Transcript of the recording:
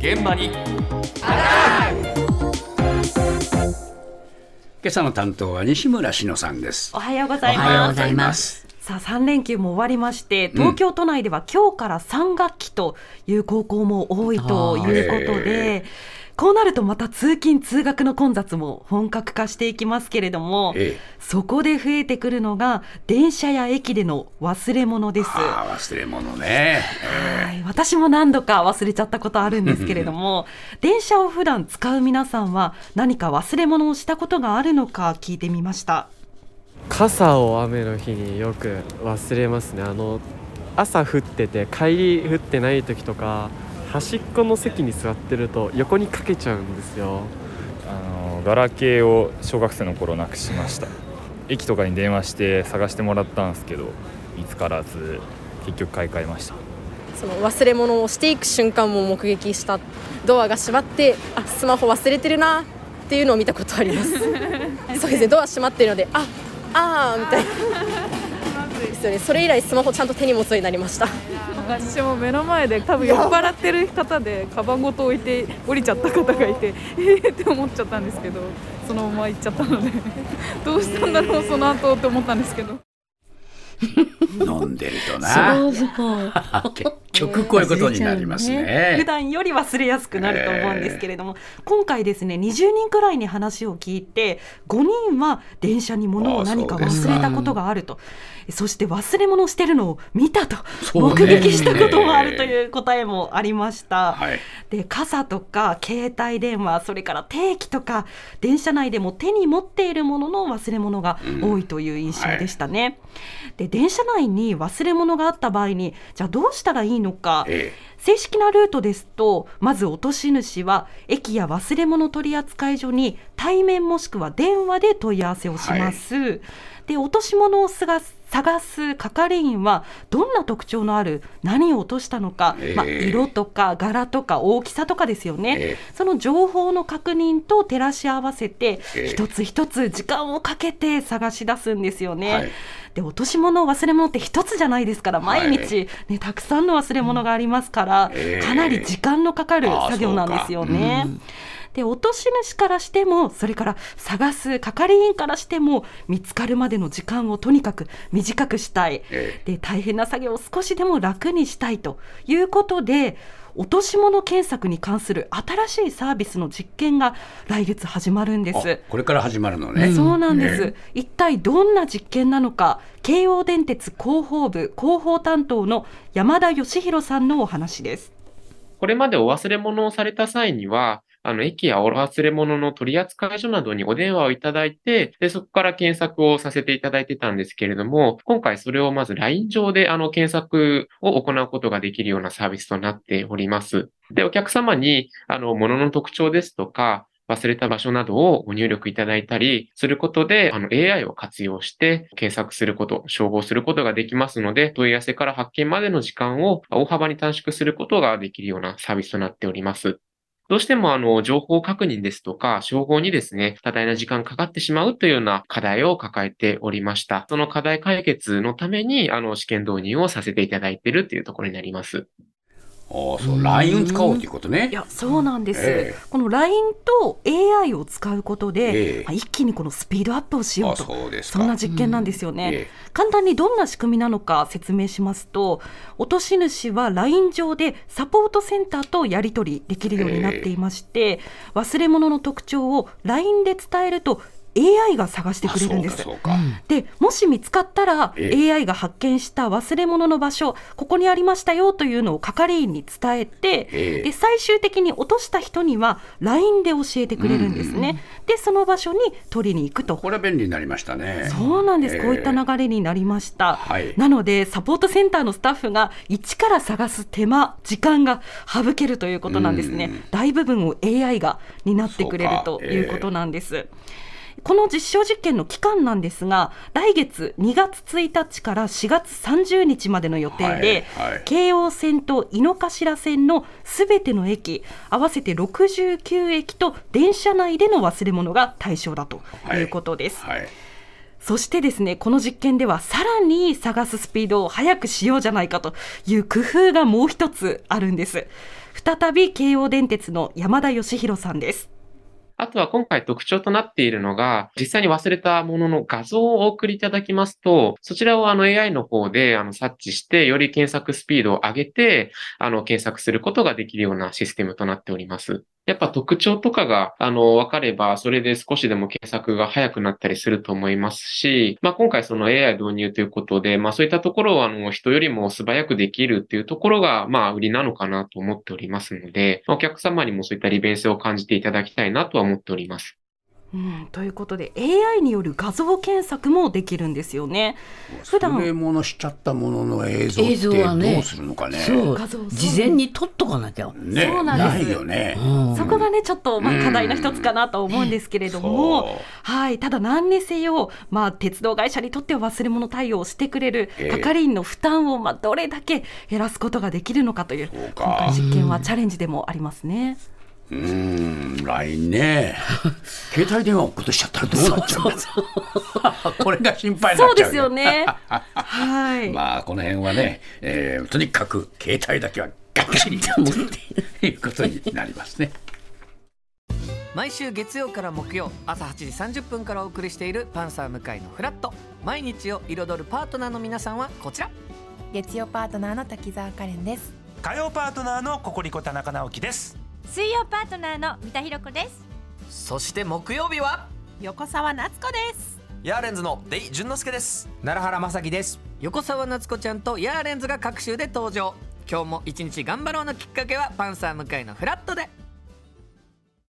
現場に。今朝の担当は西村篠さんです。おはようございます。おはようございます。さあ3連休も終わりまして東京都内では今日から3学期という高校も多いということで、こうなるとまた通勤通学の混雑も本格化していきますけれども、ええ。そこで増えてくるのが電車や駅での忘れ物です。忘れ物ね、えはい、私も何度か忘れちゃったことあるんですけれども電車を普段使う皆さんは何か忘れ物をしたことがあるのか聞いてみました。傘を雨の日によく忘れますね。あの朝降ってて帰り降ってない時とか端っこの席に座ってると横にかけちゃうんですよ。あのガラケーを小学生の頃なくしました。駅とかに電話して探してもらったんですけど見つからず結局買い替えました。その忘れ物をしていく瞬間も目撃したドアが閉まってあスマホ忘れてるなっていうのを見たことあります。そうですねドア閉まってるのでああーみたいなですよね。それ以来スマホちゃんと手に持つようになりました。私も目の前で多分酔っ払ってる方でカバンごと置いて降りちゃった方がいて えーって思っちゃったんですけどそのまま行っちゃったので どうしたんだろうその後って思ったんですけど。飲んでるとな。結局こういうことになりますね。普段より忘れやすくなると思うんですけれども、今回ですね20人くらいに話を聞いて5人は電車に物を何か忘れたことがあると。そして忘れ物してるのを見たと、目撃したこともあるという答えもありました。はい。で傘とか携帯電話それから定期とか電車内でも手に持っているものの忘れ物が多いという印象でしたね。で電車内に忘れ物があった場合にじゃあどうしたらいいのか、え正式なルートですとまず落とし主は駅や忘れ物取扱所に対面もしくは電話で問い合わせをします。で落とし物を探す探す係員はどんな特徴のある何を落としたのか、ええ。まあ、色とか柄とか大きさとかですよね、えその情報の確認と照らし合わせて、ええ。一つ一つ時間をかけて探し出すんですよね。はい。で落とし物忘れ物って一つじゃないですから毎日、ね、たくさんの忘れ物がありますから、ええ。かなり時間のかかる作業なんですよね。で落とし主からしてもそれから探す係員からしても見つかるまでの時間をとにかく短くしたい、えで大変な作業を少しでも楽にしたいということで落とし物検索に関する新しいサービスの実験が来月始まるんであす。これから始まるのね、そうなんです、え一体どんな実験なのか京王電鉄広報部広報担当の山田義弘さんのお話です。これまでお忘れ物をされた際には、あの、駅やお忘れ物の取扱い所などにお電話をいただいて、で、そこから検索をさせていただいてたんですけれども、今回それをまず LINE 上であの、検索を行うことができるようなサービスとなっております。で、お客様に、あの、物の特徴ですとか、忘れた場所などをご入力いただいたりすることで、あの AI を活用して検索すること、照合することができますので、問い合わせから発見までの時間を大幅に短縮することができるようなサービスとなっております。どうしてもあの情報確認ですとか、照合にですね、多大な時間かかってしまうというような課題を抱えておりました。その課題解決のために、あの試験導入をさせていただいているというところになります。ああそう LINE を使おうということね。いやそうなんです、ええ。この LINE と AI を使うことで、ええ。まあ一気にこのスピードアップをしようと。あそんな実験なんですよね、ええ。簡単にどんな仕組みなのか説明しますと落とし主は LINE 上でサポートセンターとやり取りできるようになっていまして、忘れ物の特徴を LINE で伝えると AI が探してくれるんです。でもし見つかったら、AI が発見した忘れ物の場所ここにありましたよというのを係員に伝えて、で最終的に落とした人には LINE で教えてくれるんですね。でその場所に取りに行くとこれは便利になりましたね。そうなんです、こういった流れになりました。はい、なのでサポートセンターのスタッフが一から探す手間時間が省けるということなんですね。大部分を AI が担ってくれるということなんです。この実証実験の期間なんですが来月2月1日から4月30日までの予定で、はいはい、京王線と井の頭線のすべての駅合わせて69駅と電車内での忘れ物が対象だとい。うことです。はい。はいそしてですねこの実験ではさらに探すスピードを速くしようじゃないかという工夫がもう一つあるんです。再び京王電鉄の山田義弘さんですあとは今回特徴となっているのが、実際に忘れたものの画像をお送りいただきますと、そちらをあの AI の方であの察知して、より検索スピードを上げて、あの検索することができるようなシステムとなっております。やっぱ特徴とかが、あの、分かれば、それで少しでも検索が早くなったりすると思いますし、まあ、今回その AI 導入ということで、まあ、そういったところを、あの、人よりも素早くできるっていうところが、まあ、売りなのかなと思っておりますので、お客様にもそういった利便性を感じていただきたいなとは思っております。うん、ということで AI による画像検索もできるんですよね。普段忘れ物しちゃったものの映像ってどうするのかね。そう事前に撮っとかなきゃ。ね、そうなんですないよね。そこがねちょっとまあ課題の一つかなと思うんですけれども、はいただ何にせよまあ鉄道会社にとっては忘れ物対応をしてくれる係員の負担をまあどれだけ減らすことができるのかという今回実験はチャレンジでもありますね。うん、LINE ね。携帯電話落としちゃったらどうなっちゃうんだ？これが心配になっちゃう、そうですよね。はい。まあ、この辺はね、えー、とにかく携帯だけはがっちりということになりますね。毎週月曜から木曜朝8時30分からお送りしているパンサー向井のフラット毎日を彩るパートナーの皆さんはこちら月曜パートナーの滝沢カレンです火曜パートナーのココリコ田中直樹です水曜パートナーの三田寛子です。そして木曜日は？横澤夏子です。ヤーレンズのデイ淳之介です。奈良原雅樹です。横澤夏子ちゃんとヤーレンズが各週で登場。今日も一日頑張ろうのきっかけはパンサー向井のフラットで